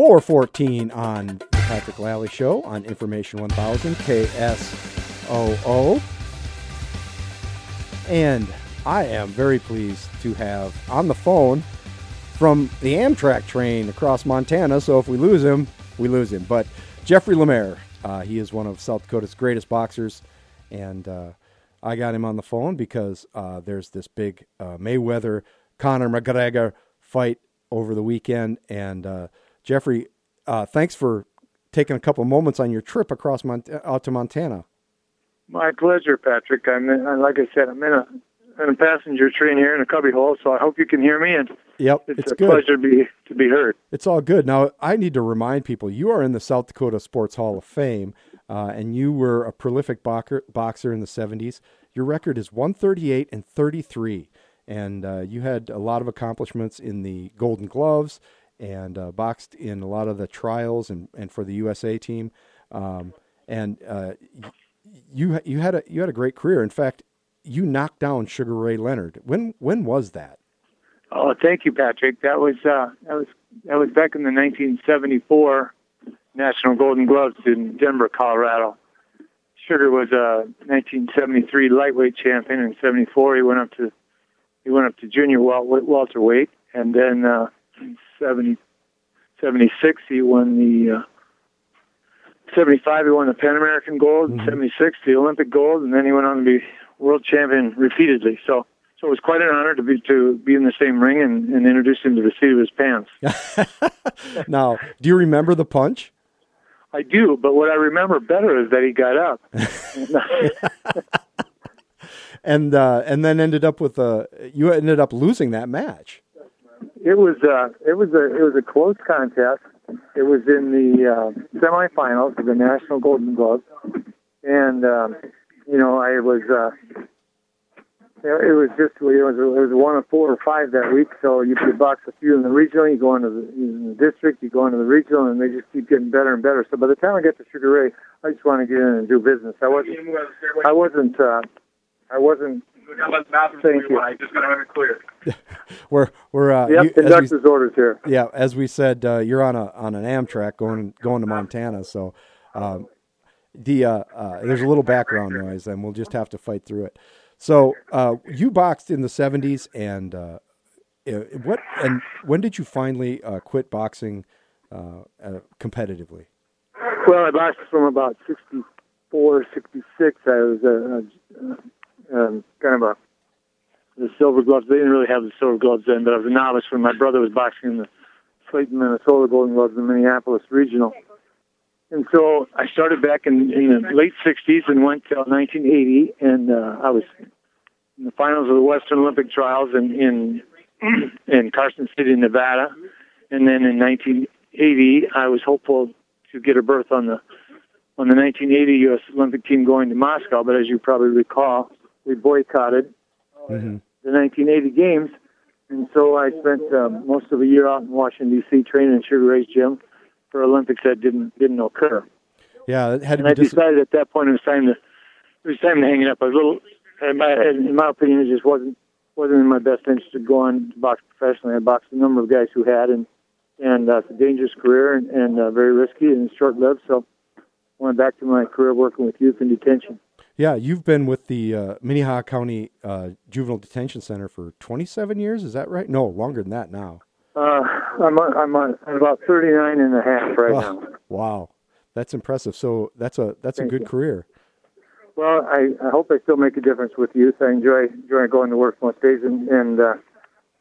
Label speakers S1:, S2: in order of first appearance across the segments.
S1: 414 on the Patrick Lally Show on Information 1000 KSOO. And I am very pleased to have on the phone from the Amtrak train across Montana. So if we lose him, we lose him. But Jeffrey Lemaire, uh, he is one of South Dakota's greatest boxers. And uh, I got him on the phone because uh, there's this big uh, Mayweather Conor McGregor fight over the weekend. And uh, Jeffrey, uh, thanks for taking a couple moments on your trip across Mont- out to Montana.
S2: My pleasure, Patrick. I'm in, like I said, I'm in a in a passenger train here in a cubby hole, so I hope you can hear me. And
S1: yep,
S2: it's,
S1: it's
S2: a
S1: good.
S2: pleasure to be to be heard.
S1: It's all good. Now I need to remind people you are in the South Dakota Sports Hall of Fame, uh, and you were a prolific boxer, boxer in the '70s. Your record is 138 and 33, and uh, you had a lot of accomplishments in the Golden Gloves and uh, boxed in a lot of the trials and, and for the USA team. Um, and uh, you you had a you had a great career. In fact, you knocked down Sugar Ray Leonard. When when was that?
S2: Oh, thank you, Patrick. That was uh, that was that was back in the 1974 National Golden Gloves in Denver, Colorado. Sugar was a 1973 lightweight champion. In '74, he went up to he went up to junior welterweight, and then uh, in 70, 76 he won the uh, 75 he won the Pan American gold, mm-hmm. 76 the Olympic gold, and then he went on to be world champion repeatedly. So so it was quite an honor to be to be in the same ring and, and introduce him to the seat of his
S1: pants. now, do you remember the punch?
S2: I do, but what I remember better is that he got up.
S1: and uh, and then ended up with a you ended up losing that match.
S2: It was uh, it was a it was a close contest. It was in the uh, semifinals of the National Golden Gloves, and um, you know I was uh, it was just it was it was one of four or five that week. So you could box a few in the regional, you go into the, in the district, you go into the regional, and they just keep getting better and better. So by the time I get to Sugar Ray, I just want to get in and do business. I wasn't I wasn't uh, I wasn't. Thank you. I just got to have it clear.
S1: we're we're uh,
S2: yep, conductor's orders here.
S1: Yeah, as we said, uh, you're on a on an Amtrak going going to Montana, so. Um, the uh, uh, there's a little background noise, and we'll just have to fight through it. So uh, you boxed in the '70s, and uh, what and when did you finally uh, quit boxing uh, uh, competitively?
S2: Well, I boxed from about '64, '66. I was a, a, um, kind of a the silver gloves. They didn't really have the silver gloves then, but I was a novice when my brother was boxing in the Clayton, Minnesota Golden Gloves in Minneapolis Regional. And so I started back in, in the late 60s and went till 1980, and uh, I was in the finals of the Western Olympic Trials in in, in Carson City, Nevada. And then in 1980, I was hopeful to get a berth on the on the 1980 U.S. Olympic team going to Moscow. But as you probably recall, we boycotted mm-hmm. the 1980 games, and so I spent uh, most of a year out in Washington D.C. training in Sugar Ray's gym for Olympics that didn't didn't occur.
S1: Yeah, it had
S2: and I dis- decided at that point it was time to it was time to hang it up. I was a little, in my, in my opinion, it just wasn't wasn't in my best interest to go on to box professionally. I boxed a number of guys who had, and and uh, it's a dangerous career and, and uh, very risky and short lived. So I went back to my career working with youth in detention.
S1: Yeah, you've been with the uh, Minnehaha County uh, Juvenile Detention Center for 27 years. Is that right? No, longer than that now.
S2: Uh, I'm on, I'm about 39 and a half right now.
S1: Wow, that's impressive. So that's a that's
S2: Thank
S1: a good
S2: you.
S1: career.
S2: Well, I, I hope I still make a difference with youth. I enjoy enjoy going to work most days, and, and uh,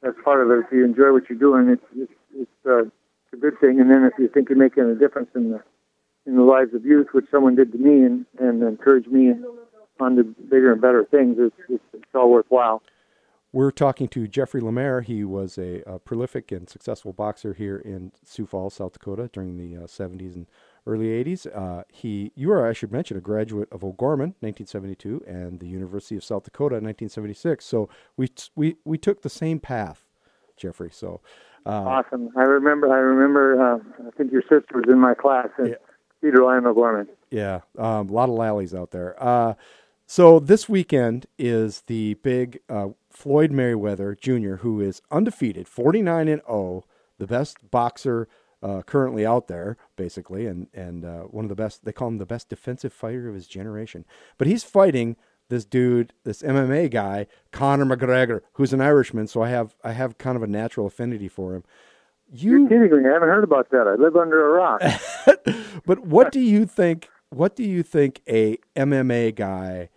S2: that's part of it. If you enjoy what you're doing, it's it's it's, uh, it's a good thing. And then if you think you're making a difference in the in the lives of youth, which someone did to me, and and encouraged me on to bigger and better things, it's, it's, it's all worthwhile.
S1: We're talking to Jeffrey Lemaire. He was a, a, prolific and successful boxer here in Sioux Falls, South Dakota, during the uh, 70s and early 80s. Uh, he, you are, I should mention, a graduate of O'Gorman, 1972, and the University of South Dakota, 1976. So we we we took the same path, Jeffrey. So
S2: uh, awesome. I remember. I remember. Uh, I think your sister was in my class in yeah. Cedar Line, O'Gorman.
S1: Yeah, um, a lot of lallies out there. So this weekend is the big uh, Floyd Mayweather Jr., who is undefeated, 49 and 0, the best boxer uh, currently out there, basically, and and uh, one of the best. They call him the best defensive fighter of his generation. But he's fighting this dude, this MMA guy, Conor McGregor, who's an Irishman. So I have I have kind of a natural affinity for him.
S2: You, You're kidding me? I haven't heard about that. I live under a rock.
S1: but what do you think? What do you think a MMA guy?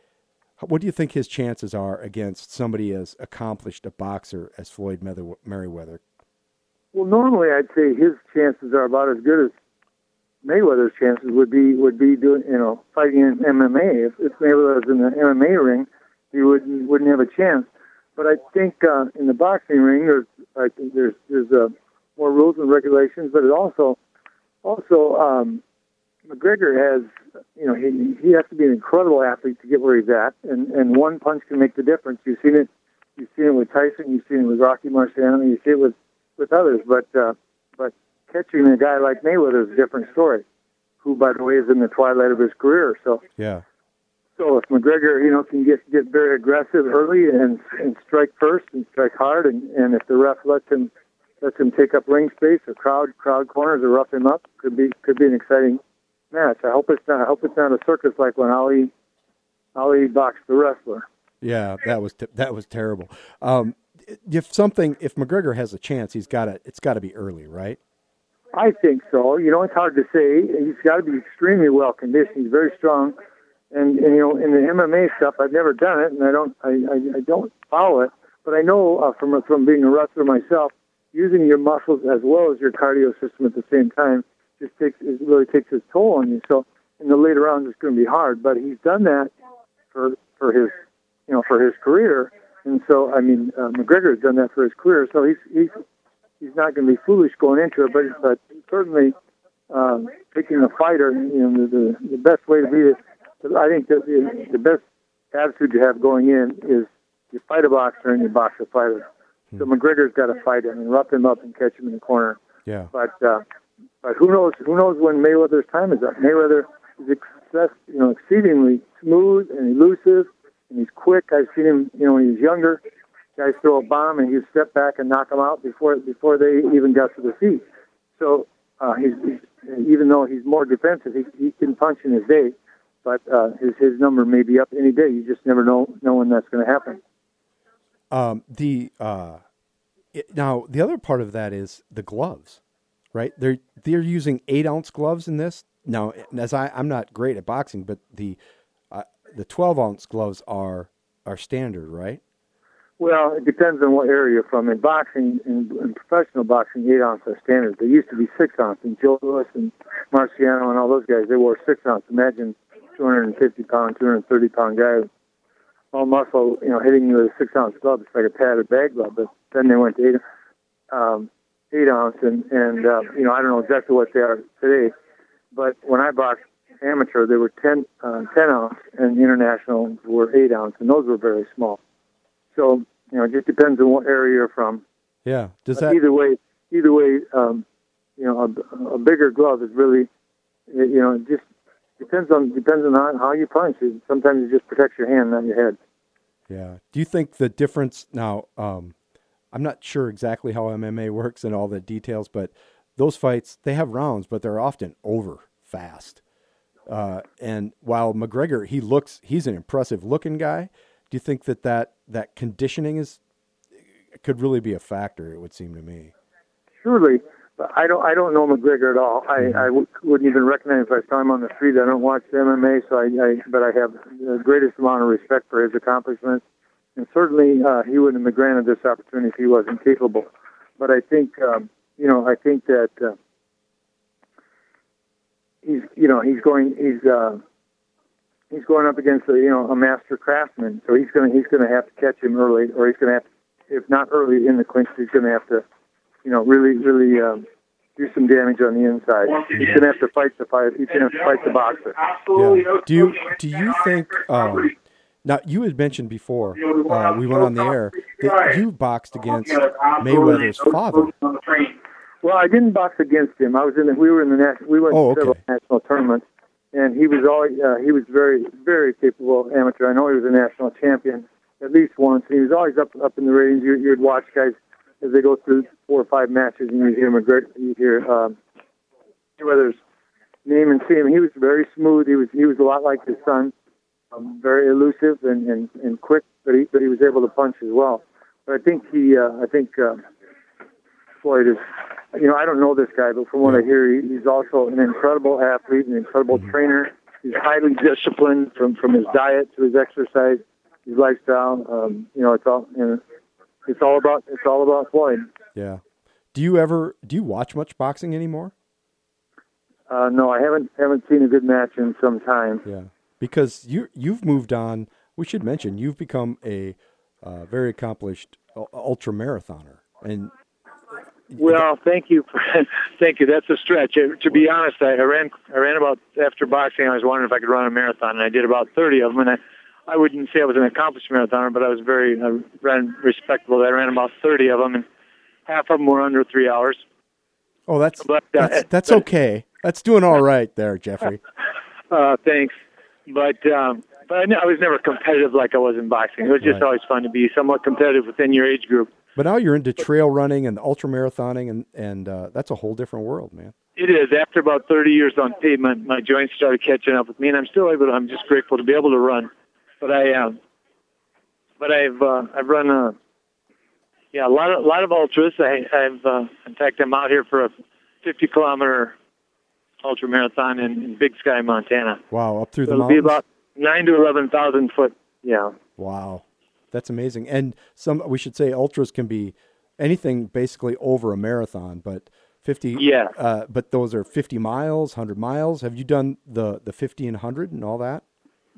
S1: What do you think his chances are against somebody as accomplished a boxer as Floyd Mayweather?
S2: Well, normally I'd say his chances are about as good as Mayweather's chances would be would be doing you know fighting in MMA. If, if Mayweather was in the MMA ring, he wouldn't wouldn't have a chance. But I think uh, in the boxing ring, there's I think there's there's uh, more rules and regulations, but it also also um, McGregor has you know he he has to be an incredible athlete to get where he's at, and and one punch can make the difference. You've seen it, you've seen it with Tyson, you've seen it with Rocky Marciano, you see it with with others, but uh, but catching a guy like Mayweather is a different story. Who, by the way, is in the twilight of his career. So
S1: yeah.
S2: So if McGregor, you know, can get get very aggressive early and and strike first and strike hard, and and if the ref lets him lets him take up ring space or crowd crowd corners or rough him up, could be could be an exciting match. I hope it's not. I hope it's not a circus like when Ali Ali boxed the wrestler.
S1: Yeah, that was t- that was terrible. Um, if something, if McGregor has a chance, he's got to. It's got to be early, right?
S2: I think so. You know, it's hard to say. He's got to be extremely well conditioned. He's very strong, and, and you know, in the MMA stuff, I've never done it, and I don't, I, I, I don't follow it. But I know uh, from from being a wrestler myself, using your muscles as well as your cardio system at the same time just takes it really takes its toll on you. So in the later rounds, it's going to be hard. But he's done that for for his you know for his career, and so, I mean, uh, McGregor has done that for his career, so he's he's he's not going to be foolish going into it. But but certainly, um, picking a fighter, you know, the the, the best way to be it. I think that the, the best attitude to have going in is you fight a boxer and you box a fighter. Hmm. So McGregor's got to fight him and rough him up and catch him in the corner.
S1: Yeah.
S2: But uh, but who knows? Who knows when Mayweather's time is up? Mayweather is excess, you know, exceedingly smooth and elusive and he's quick. I've seen him, you know, when he was younger. Guys throw a bomb and he'd step back and knock them out before before they even got to the feet. So uh, he's, he's even though he's more defensive, he, he can punch in his day, but uh, his his number may be up any day. You just never know know when that's going to happen.
S1: Um, the uh, it, now the other part of that is the gloves, right? They're they're using eight ounce gloves in this. Now, as I I'm not great at boxing, but the the 12 ounce gloves are are standard, right?
S2: Well, it depends on what area you're from. In boxing, in, in professional boxing, eight ounce are standard. They used to be six ounce, and Joe Louis and Marciano and all those guys, they wore six ounce. Imagine 250 pound, 230 pound guy, all muscle, you know, hitting you with a six ounce glove. It's like a padded bag glove. But then they went to eight, um, eight ounce, and and uh, you know, I don't know exactly what they are today. But when I boxed amateur, they were 10, uh, 10 ounce, and international were 8 ounce, and those were very small. So, you know, it just depends on what area you're from.
S1: Yeah. Does
S2: but
S1: that
S2: either way? Either way, um, you know, a, a bigger glove is really, you know, it just depends on depends on how, how you punch. It. Sometimes it just protects your hand, not your head.
S1: Yeah. Do you think the difference now? Um, I'm not sure exactly how MMA works and all the details, but those fights they have rounds, but they're often over fast. Uh, and while McGregor, he looks, he's an impressive looking guy. Do you think that that, that conditioning is could really be a factor? It would seem to me.
S2: Surely, but I don't. I don't know McGregor at all. I, mm-hmm. I w- wouldn't even recognize if I saw him on the street. I don't watch MMA, so I, I. But I have the greatest amount of respect for his accomplishments, and certainly uh, he wouldn't have been granted this opportunity if he wasn't capable. But I think, um, you know, I think that. Uh, he's you know he's going he's uh, he's going up against a you know a master craftsman, so he's to he's to have to catch him early, or he's to have to, if not early in the clinch, he's to have to you know really really um, do some damage on the inside. He's to have to fight the fight. He's to have to fight the boxer.
S1: Yeah. Do you do you think? Um, now you had mentioned before uh, we went on the air that you boxed against Mayweather's father.
S2: Well, I didn't box against him. I was in the, we were in the national we went
S1: oh,
S2: to several national tournaments, and he was always uh, he was very very capable amateur. I know he was a national champion at least once. And he was always up up in the ratings. You, you'd watch guys as they go through four or five matches, and you hear McGregor, you hear um, Mayweather's name and see him. He was very smooth. He was he was a lot like his son, um, very elusive and, and, and quick, but he but he was able to punch as well. But I think he uh, I think uh, Floyd is you know I don't know this guy, but from what I hear, he, he's also an incredible athlete, an incredible mm-hmm. trainer. He's highly disciplined from from his diet to his exercise, his lifestyle. Um, you know, it's all you know, it's all about it's all about Floyd.
S1: Yeah. Do you ever do you watch much boxing anymore?
S2: Uh, no, I haven't haven't seen a good match in some time.
S1: Yeah, because you you've moved on. We should mention you've become a uh, very accomplished ultra marathoner, and
S2: well, thank you, thank you. That's a stretch. Uh, to be honest, I, ran I ran about after boxing. I was wondering if I could run a marathon, and I did about thirty of them. And I I wouldn't say I was an accomplished marathoner, but I was very I ran respectable. I ran about thirty of them, and half of them were under three hours.
S1: Oh, that's but, uh, that's, that's okay. That's doing all right there, Jeffrey.
S2: uh, thanks, but um, but I, I was never competitive like I was in boxing. It was just right. always fun to be somewhat competitive within your age group.
S1: But now you're into trail running and ultra marathoning, and and uh, that's a whole different world, man.
S2: It is. After about 30 years on pavement, my joints started catching up with me, and I'm still able. to I'm just grateful to be able to run. But I, um, but I've uh, I've run a yeah a lot of a lot of ultras. I, I've uh, in fact I'm out here for a 50 kilometer ultra marathon in, in Big Sky, Montana.
S1: Wow, up through
S2: so
S1: the
S2: it'll
S1: mountains.
S2: be about nine to eleven thousand foot. Yeah.
S1: Wow. That's amazing. And some we should say ultras can be anything basically over a marathon, but 50
S2: Yeah.
S1: Uh, but those are 50 miles, 100 miles. Have you done the the 50 and 100 and all that?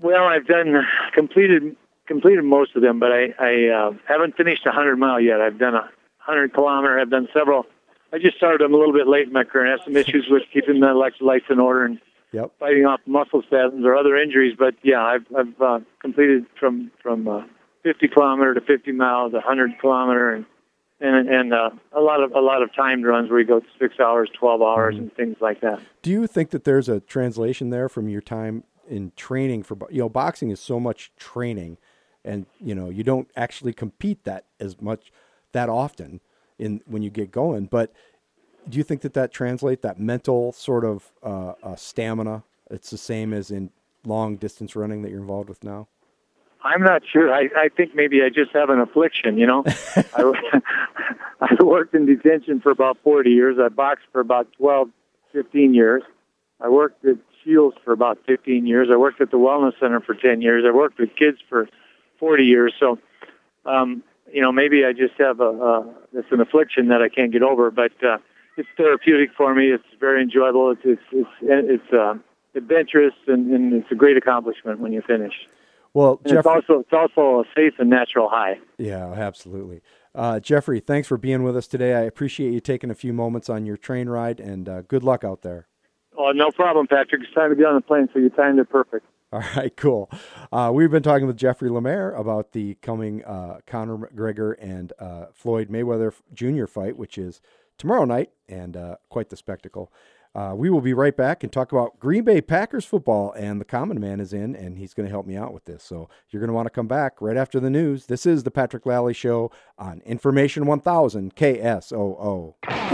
S2: Well, I've done completed completed most of them, but I I uh, haven't finished a 100 mile yet. I've done a 100 kilometer. I've done several. I just started them a little bit late in my career. I have some issues with keeping the electrolytes in order and
S1: yep.
S2: fighting off muscle spasms or other injuries. But yeah, I've I've uh, completed from from uh, 50 kilometer to 50 miles, 100 kilometer, and and and uh, a lot of a lot of timed runs where you go six hours, 12 hours, mm-hmm. and things like that.
S1: Do you think that there's a translation there from your time in training for you know boxing is so much training, and you know you don't actually compete that as much that often in when you get going, but do you think that that translates that mental sort of uh, uh, stamina? It's the same as in long distance running that you're involved with now.
S2: I'm not sure. I, I think maybe I just have an affliction, you know. I, I worked in detention for about 40 years. I boxed for about 12, 15 years. I worked at Shields for about 15 years. I worked at the Wellness Center for 10 years. I worked with kids for 40 years. So, um, you know, maybe I just have a, a it's an affliction that I can't get over. But uh, it's therapeutic for me. It's very enjoyable. It's it's it's, it's uh, adventurous, and, and it's a great accomplishment when you finish.
S1: Well,
S2: Jeffrey, it's also it's also a safe and natural high.
S1: Yeah, absolutely. Uh, Jeffrey, thanks for being with us today. I appreciate you taking a few moments on your train ride, and uh, good luck out there.
S2: Oh, no problem, Patrick. It's time to be on the plane, so you timed it perfect.
S1: All right, cool. Uh, we've been talking with Jeffrey Lemaire about the coming uh, Conor McGregor and uh, Floyd Mayweather Jr. fight, which is tomorrow night, and uh, quite the spectacle. Uh, we will be right back and talk about Green Bay Packers football. And the common man is in, and he's going to help me out with this. So you're going to want to come back right after the news. This is the Patrick Lally Show on Information 1000 KSOO. Hi.